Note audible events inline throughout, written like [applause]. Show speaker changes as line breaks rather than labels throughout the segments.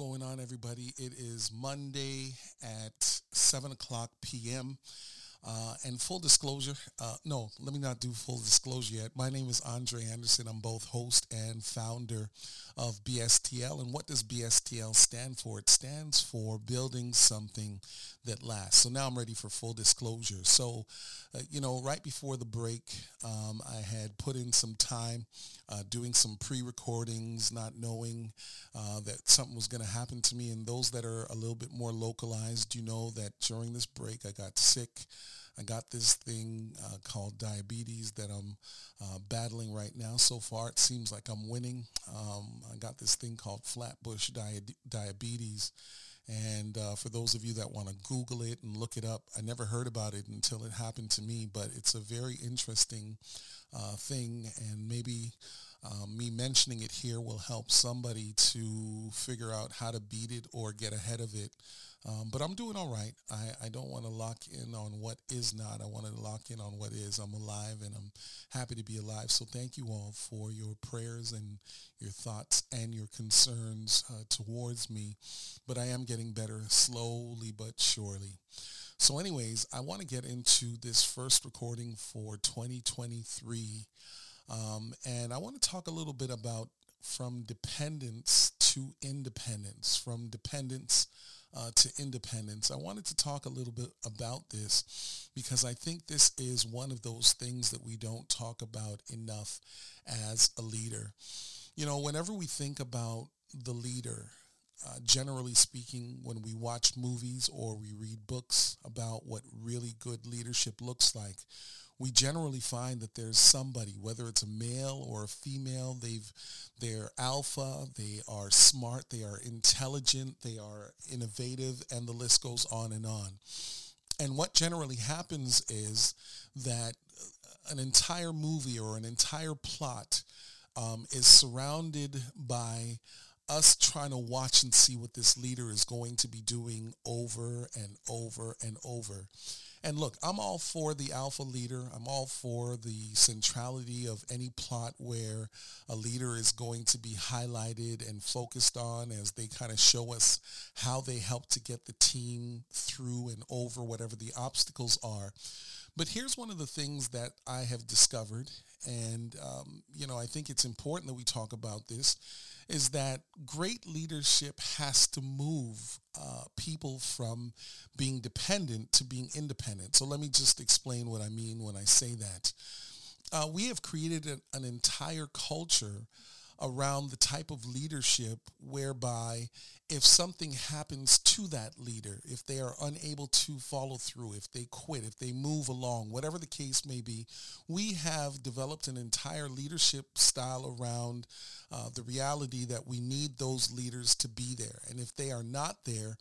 Going on, everybody? It is Monday at 7 o'clock p.m. Uh, and full disclosure, uh, no, let me not do full disclosure yet. My name is Andre Anderson. I'm both host and founder of BSTL. And what does BSTL stand for? It stands for building something that lasts. So now I'm ready for full disclosure. So, uh, you know, right before the break, um, I had put in some time uh, doing some pre-recordings, not knowing uh, that something was going to happen to me. And those that are a little bit more localized, you know that during this break, I got sick. I got this thing uh, called diabetes that I'm uh, battling right now. So far, it seems like I'm winning. Um, I got this thing called Flatbush di- diabetes. And uh, for those of you that want to Google it and look it up, I never heard about it until it happened to me, but it's a very interesting uh, thing. And maybe um, me mentioning it here will help somebody to figure out how to beat it or get ahead of it. Um, but I'm doing all right. I, I don't want to lock in on what is not. I want to lock in on what is. I'm alive and I'm happy to be alive. So thank you all for your prayers and your thoughts and your concerns uh, towards me. But I am getting better slowly but surely. So anyways, I want to get into this first recording for 2023. Um, and I want to talk a little bit about from dependence to independence, from dependence uh, to independence. I wanted to talk a little bit about this because I think this is one of those things that we don't talk about enough as a leader. You know, whenever we think about the leader, uh, generally speaking, when we watch movies or we read books about what really good leadership looks like, we generally find that there's somebody, whether it's a male or a female, they've they're alpha, they are smart, they are intelligent, they are innovative, and the list goes on and on. And what generally happens is that an entire movie or an entire plot um, is surrounded by us trying to watch and see what this leader is going to be doing over and over and over. And look, I'm all for the alpha leader. I'm all for the centrality of any plot where a leader is going to be highlighted and focused on as they kind of show us how they help to get the team through and over whatever the obstacles are. But here's one of the things that I have discovered, and um, you know I think it's important that we talk about this is that great leadership has to move uh, people from being dependent to being independent. So let me just explain what I mean when I say that. Uh, we have created an, an entire culture around the type of leadership whereby if something happens to that leader, if they are unable to follow through, if they quit, if they move along, whatever the case may be, we have developed an entire leadership style around uh, the reality that we need those leaders to be there. And if they are not there,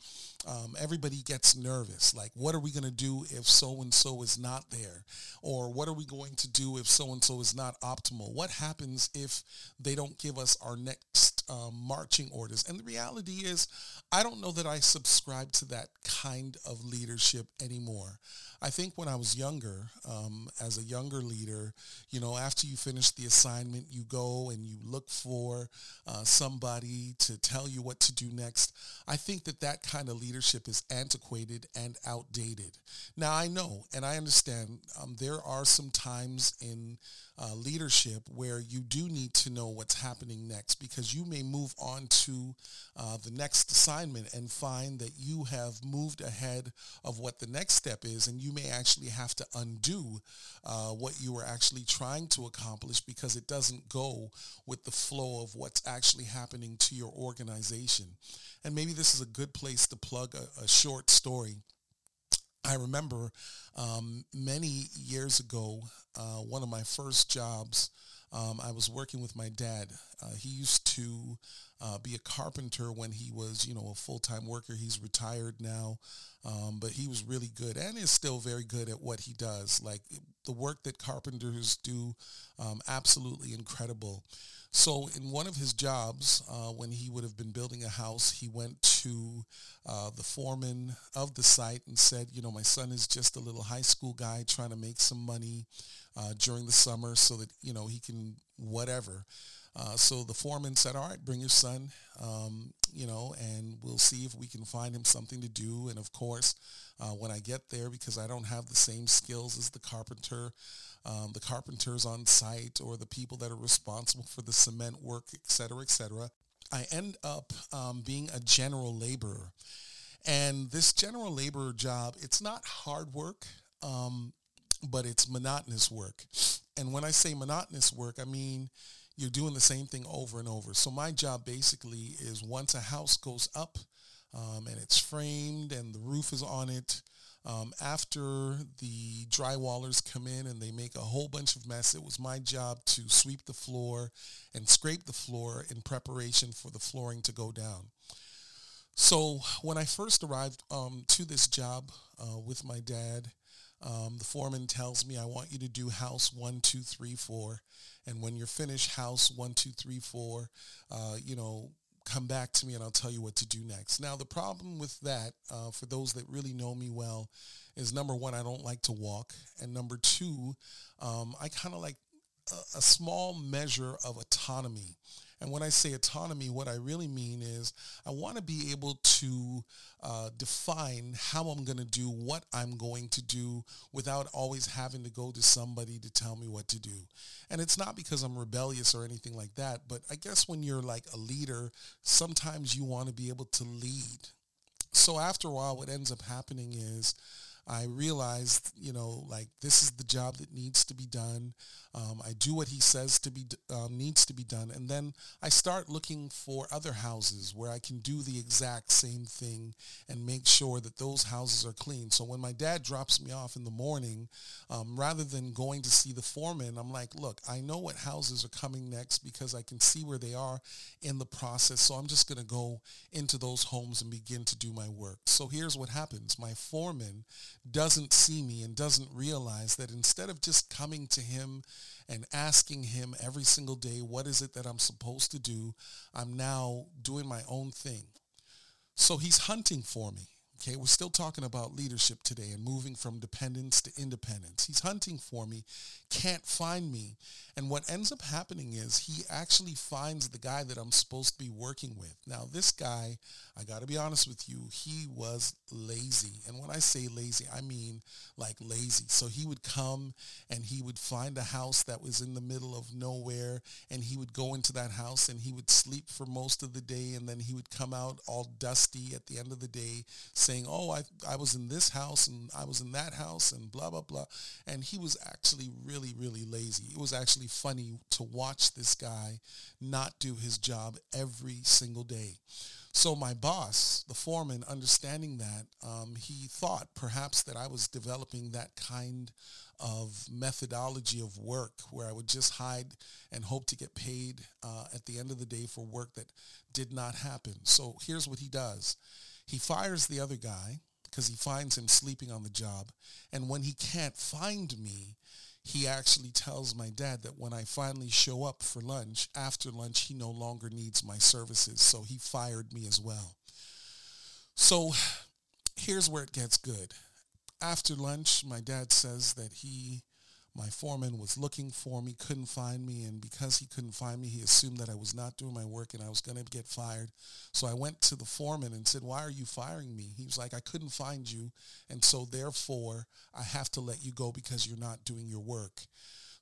um, everybody gets nervous. Like, what are we going to do if so-and-so is not there? Or what are we going to do if so-and-so is not optimal? What happens if they don't give us our next um, marching orders? And the reality is is I don't know that I subscribe to that kind of leadership anymore. I think when I was younger, um, as a younger leader, you know, after you finish the assignment, you go and you look for uh, somebody to tell you what to do next. I think that that kind of leadership is antiquated and outdated. Now, I know and I understand um, there are some times in uh, leadership where you do need to know what's happening next because you may move on to uh, the next assignment and find that you have moved ahead of what the next step is and you may actually have to undo uh, what you were actually trying to accomplish because it doesn't go with the flow of what's actually happening to your organization. And maybe this is a good place to plug a, a short story I remember um, many years ago, uh, one of my first jobs, um, I was working with my dad. Uh, he used to uh, be a carpenter when he was, you know, a full-time worker. He's retired now, um, but he was really good and is still very good at what he does. Like the work that carpenters do, um, absolutely incredible. So in one of his jobs, uh, when he would have been building a house, he went to uh, the foreman of the site and said, you know, my son is just a little high school guy trying to make some money uh, during the summer so that, you know, he can whatever. Uh, so the foreman said, all right, bring your son, um, you know, and we'll see if we can find him something to do. And of course, uh, when I get there, because I don't have the same skills as the carpenter, um, the carpenters on site or the people that are responsible for the cement work, et cetera, et cetera, I end up um, being a general laborer. And this general laborer job, it's not hard work, um, but it's monotonous work. And when I say monotonous work, I mean you're doing the same thing over and over. So my job basically is once a house goes up um, and it's framed and the roof is on it, um, after the drywallers come in and they make a whole bunch of mess, it was my job to sweep the floor and scrape the floor in preparation for the flooring to go down. So when I first arrived um, to this job uh, with my dad, um, the foreman tells me, I want you to do house one, two, three, four. And when you're finished, house one, two, three, four, uh, you know, come back to me and I'll tell you what to do next. Now, the problem with that, uh, for those that really know me well, is number one, I don't like to walk. And number two, um, I kind of like a, a small measure of autonomy. And when I say autonomy, what I really mean is I want to be able to uh, define how I'm going to do what I'm going to do without always having to go to somebody to tell me what to do. And it's not because I'm rebellious or anything like that, but I guess when you're like a leader, sometimes you want to be able to lead. So after a while, what ends up happening is I realized, you know, like this is the job that needs to be done. Um, I do what he says to be um, needs to be done, and then I start looking for other houses where I can do the exact same thing and make sure that those houses are clean. So when my dad drops me off in the morning, um, rather than going to see the foreman, I'm like, look, I know what houses are coming next because I can see where they are in the process. So I'm just going to go into those homes and begin to do my work. So here's what happens: my foreman doesn't see me and doesn't realize that instead of just coming to him and asking him every single day, what is it that I'm supposed to do? I'm now doing my own thing. So he's hunting for me. Okay, we're still talking about leadership today and moving from dependence to independence. He's hunting for me, can't find me. And what ends up happening is he actually finds the guy that I'm supposed to be working with. Now, this guy, I got to be honest with you, he was lazy. And when I say lazy, I mean like lazy. So he would come and he would find a house that was in the middle of nowhere and he would go into that house and he would sleep for most of the day and then he would come out all dusty at the end of the day saying, oh, I, I was in this house and I was in that house and blah, blah, blah. And he was actually really, really lazy. It was actually funny to watch this guy not do his job every single day. So my boss, the foreman, understanding that, um, he thought perhaps that I was developing that kind of methodology of work where I would just hide and hope to get paid uh, at the end of the day for work that did not happen. So here's what he does. He fires the other guy because he finds him sleeping on the job. And when he can't find me, he actually tells my dad that when I finally show up for lunch, after lunch, he no longer needs my services. So he fired me as well. So here's where it gets good. After lunch, my dad says that he my foreman was looking for me, couldn't find me, and because he couldn't find me, he assumed that I was not doing my work and I was going to get fired. So I went to the foreman and said, why are you firing me? He was like, I couldn't find you, and so therefore I have to let you go because you're not doing your work.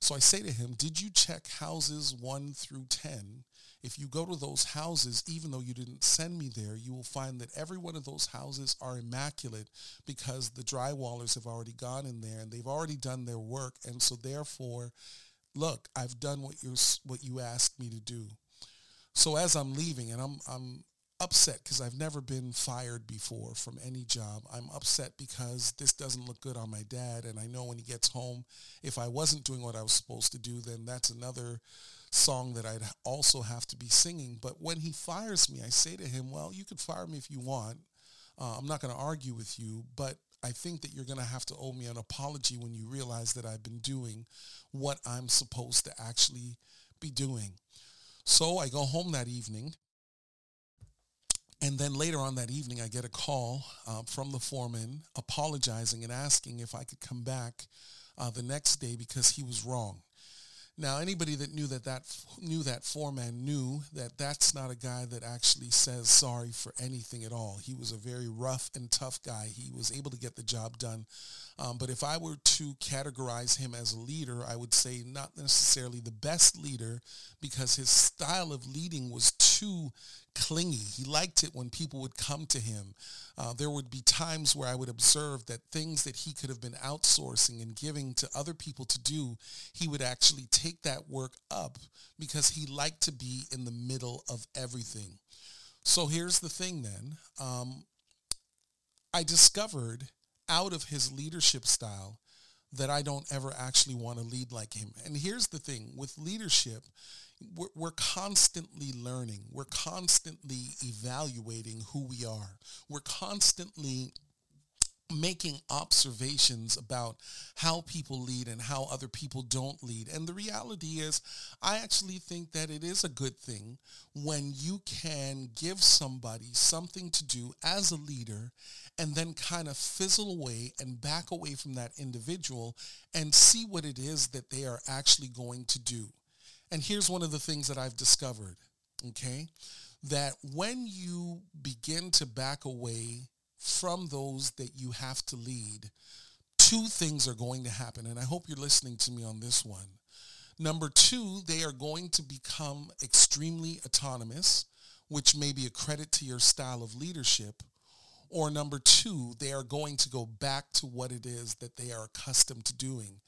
So I say to him, did you check houses 1 through 10 if you go to those houses, even though you didn't send me there, you will find that every one of those houses are immaculate because the drywallers have already gone in there and they've already done their work. And so therefore, look, I've done what you what you asked me to do. So as I'm leaving, and I'm I'm upset because I've never been fired before from any job. I'm upset because this doesn't look good on my dad, and I know when he gets home, if I wasn't doing what I was supposed to do, then that's another song that I'd also have to be singing. But when he fires me, I say to him, well, you can fire me if you want. Uh, I'm not going to argue with you, but I think that you're going to have to owe me an apology when you realize that I've been doing what I'm supposed to actually be doing. So I go home that evening And then later on that evening, I get a call uh, from the foreman apologizing and asking if I could come back uh, the next day because he was wrong. Now, anybody that knew that that knew that foreman knew that that's not a guy that actually says sorry for anything at all. He was a very rough and tough guy. He was able to get the job done. Um, but if I were to categorize him as a leader, I would say not necessarily the best leader because his style of leading was too clingy. He liked it when people would come to him. Uh, there would be times where I would observe that things that he could have been outsourcing and giving to other people to do, he would actually take that work up because he liked to be in the middle of everything. So here's the thing then. Um, I discovered out of his leadership style that I don't ever actually want to lead like him. And here's the thing with leadership, we're, we're, constantly learning. We're constantly evaluating who we are. We're constantly making observations about how people lead and how other people don't lead. And the reality is, I actually think that it is a good thing when you can give somebody something to do as a leader and then kind of fizzle away and back away from that individual and see what it is that they are actually going to do. And here's one of the things that I've discovered, okay? That when you begin to back away from those that you have to lead, two things are going to happen. And I hope you're listening to me on this one. Number two, they are going to become extremely autonomous, which may be a credit to your style of leadership. Or number two, they are going to go back to what it is that they are accustomed to doing.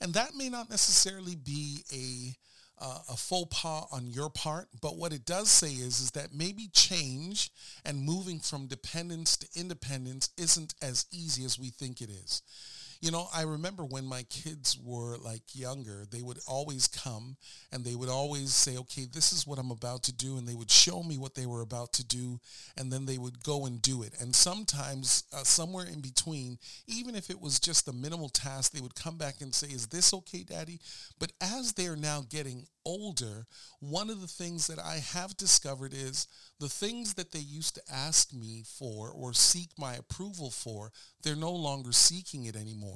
And that may not necessarily be a uh, a faux pas on your part, but what it does say is is that maybe change and moving from dependence to independence isn't as easy as we think it is. You know, I remember when my kids were like younger, they would always come and they would always say, okay, this is what I'm about to do. And they would show me what they were about to do. And then they would go and do it. And sometimes uh, somewhere in between, even if it was just a minimal task, they would come back and say, is this okay, daddy? But as they're now getting older, one of the things that I have discovered is the things that they used to ask me for or seek my approval for, they're no longer seeking it anymore.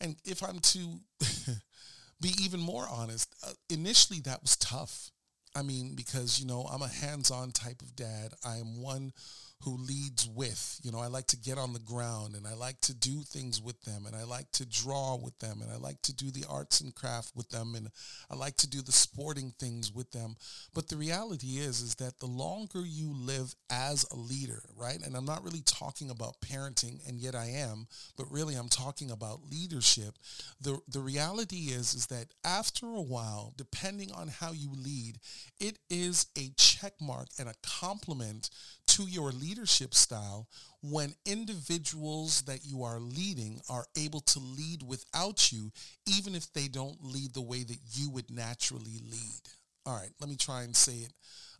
And if I'm to [laughs] be even more honest, uh, initially that was tough. I mean, because, you know, I'm a hands-on type of dad. I am one who leads with. You know, I like to get on the ground and I like to do things with them and I like to draw with them and I like to do the arts and craft with them and I like to do the sporting things with them. But the reality is is that the longer you live as a leader, right? And I'm not really talking about parenting and yet I am, but really I'm talking about leadership. The the reality is is that after a while, depending on how you lead, it is a check mark and a compliment to your leadership style when individuals that you are leading are able to lead without you, even if they don't lead the way that you would naturally lead. All right, let me try and say it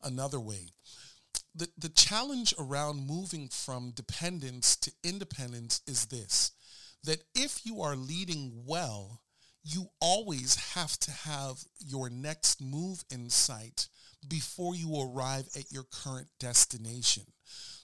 another way. The, the challenge around moving from dependence to independence is this, that if you are leading well, you always have to have your next move in sight before you arrive at your current destination.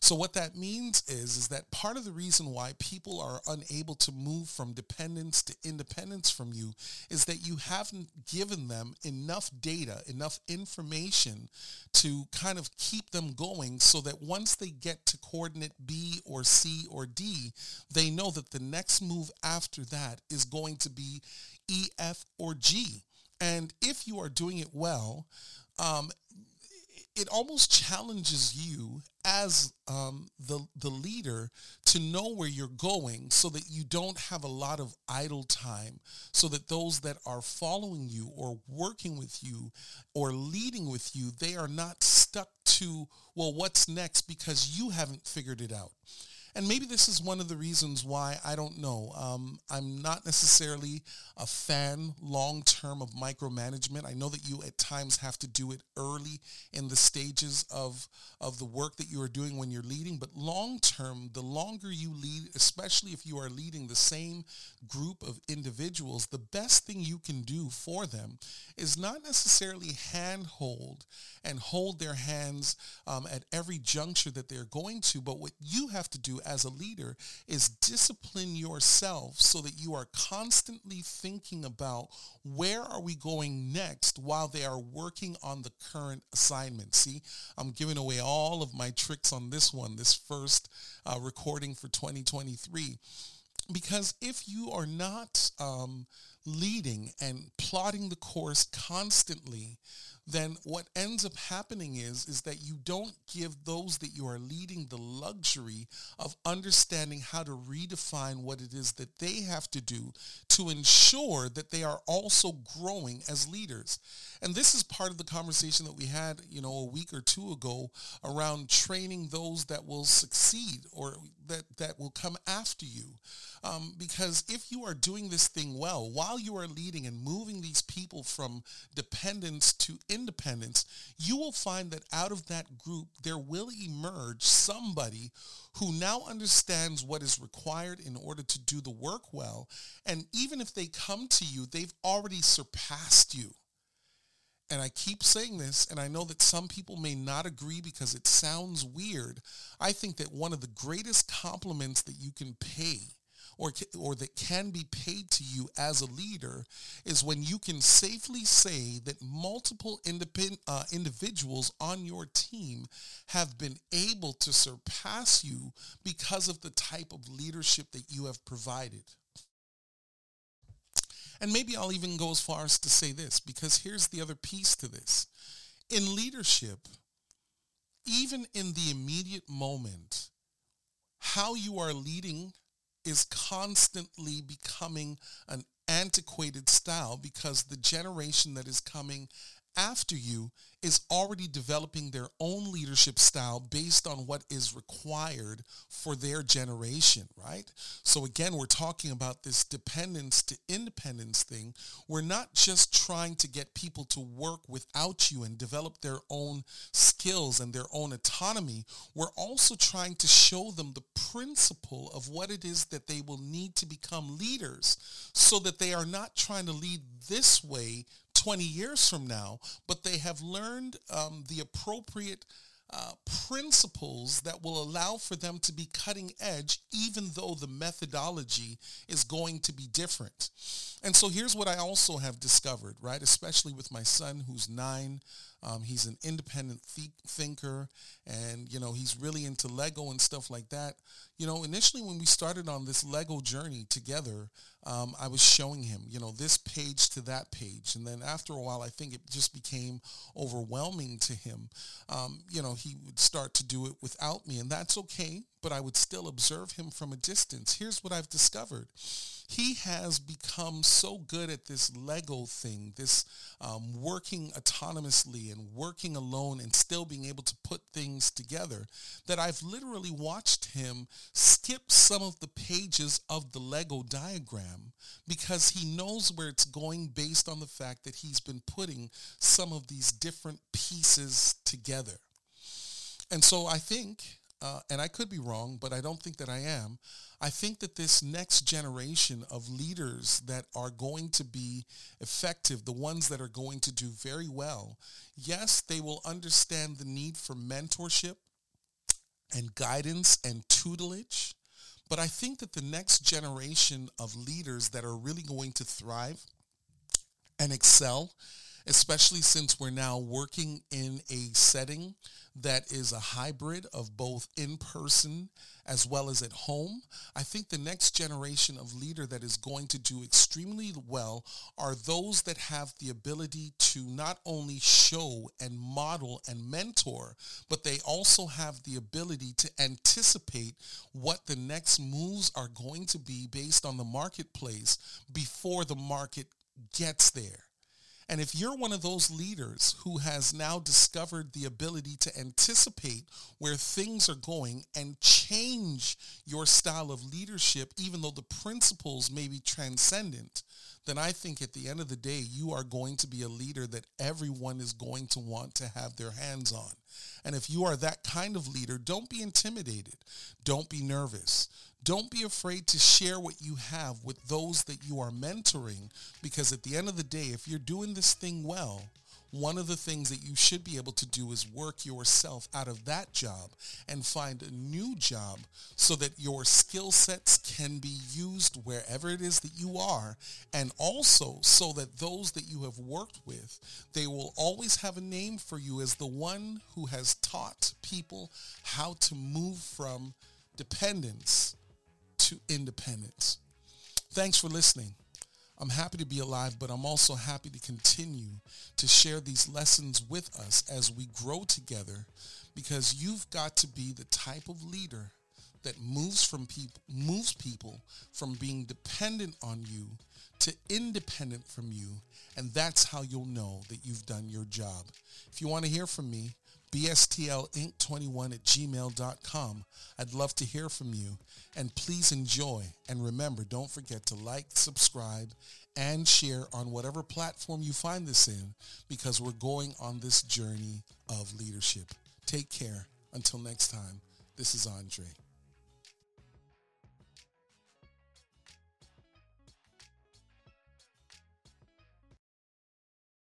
So what that means is, is that part of the reason why people are unable to move from dependence to independence from you is that you haven't given them enough data, enough information to kind of keep them going so that once they get to coordinate B or C or D, they know that the next move after that is going to be E, F, or G. And if you are doing it well, um, it almost challenges you as um, the the leader to know where you're going, so that you don't have a lot of idle time, so that those that are following you or working with you or leading with you, they are not stuck to well, what's next because you haven't figured it out. And maybe this is one of the reasons why I don't know. Um, I'm not necessarily a fan long term of micromanagement. I know that you at times have to do it early in the stages of, of the work that you are doing when you're leading. But long term, the longer you lead, especially if you are leading the same group of individuals, the best thing you can do for them is not necessarily handhold and hold their hands um, at every juncture that they're going to, but what you have to do as a leader is discipline yourself so that you are constantly thinking about where are we going next while they are working on the current assignment. See, I'm giving away all of my tricks on this one, this first uh, recording for 2023 because if you are not um, leading and plotting the course constantly, then what ends up happening is is that you don't give those that you are leading the luxury of understanding how to redefine what it is that they have to do to ensure that they are also growing as leaders. And this is part of the conversation that we had, you know, a week or two ago around training those that will succeed or that that will come after you. Um, because if you are doing this thing well while you are leading and moving these people from dependence to independence, you will find that out of that group, there will emerge somebody who now understands what is required in order to do the work well. And even if they come to you, they've already surpassed you. And I keep saying this, and I know that some people may not agree because it sounds weird. I think that one of the greatest compliments that you can pay or, or that can be paid to you as a leader is when you can safely say that multiple independent uh, individuals on your team have been able to surpass you because of the type of leadership that you have provided. And maybe I'll even go as far as to say this, because here's the other piece to this. In leadership, even in the immediate moment, how you are leading is constantly becoming an antiquated style because the generation that is coming after you is already developing their own leadership style based on what is required for their generation, right? So again, we're talking about this dependence to independence thing. We're not just trying to get people to work without you and develop their own skills and their own autonomy. We're also trying to show them the principle of what it is that they will need to become leaders so that they are not trying to lead this way 20 years from now, but they have learned um, the appropriate uh, principles that will allow for them to be cutting edge, even though the methodology is going to be different. And so here's what I also have discovered, right? Especially with my son who's nine. Um, he's an independent th- thinker and, you know, he's really into Lego and stuff like that. You know, initially when we started on this Lego journey together, um, I was showing him, you know, this page to that page. And then after a while, I think it just became overwhelming to him. Um, you know, he would start to do it without me and that's okay, but I would still observe him from a distance. Here's what I've discovered he has become so good at this Lego thing, this um, working autonomously and working alone and still being able to put things together that I've literally watched him skip some of the pages of the Lego diagram because he knows where it's going based on the fact that he's been putting some of these different pieces together. And so I think uh, and I could be wrong, but I don't think that I am. I think that this next generation of leaders that are going to be effective, the ones that are going to do very well, yes, they will understand the need for mentorship and guidance and tutelage. But I think that the next generation of leaders that are really going to thrive and excel, especially since we're now working in a setting that is a hybrid of both in person as well as at home. I think the next generation of leader that is going to do extremely well are those that have the ability to not only show and model and mentor, but they also have the ability to anticipate what the next moves are going to be based on the marketplace before the market gets there. And if you're one of those leaders who has now discovered the ability to anticipate where things are going and change your style of leadership, even though the principles may be transcendent, then I think at the end of the day, you are going to be a leader that everyone is going to want to have their hands on. And if you are that kind of leader, don't be intimidated. Don't be nervous. Don't be afraid to share what you have with those that you are mentoring because at the end of the day, if you're doing this thing well, one of the things that you should be able to do is work yourself out of that job and find a new job so that your skill sets can be used wherever it is that you are and also so that those that you have worked with they will always have a name for you as the one who has taught people how to move from dependence to independence thanks for listening I'm happy to be alive, but I'm also happy to continue to share these lessons with us as we grow together because you've got to be the type of leader that moves from people moves people from being dependent on you to independent from you and that's how you'll know that you've done your job. If you want to hear from me, bstlinc21 at gmail.com. I'd love to hear from you. And please enjoy. And remember, don't forget to like, subscribe, and share on whatever platform you find this in because we're going on this journey of leadership. Take care. Until next time, this is Andre.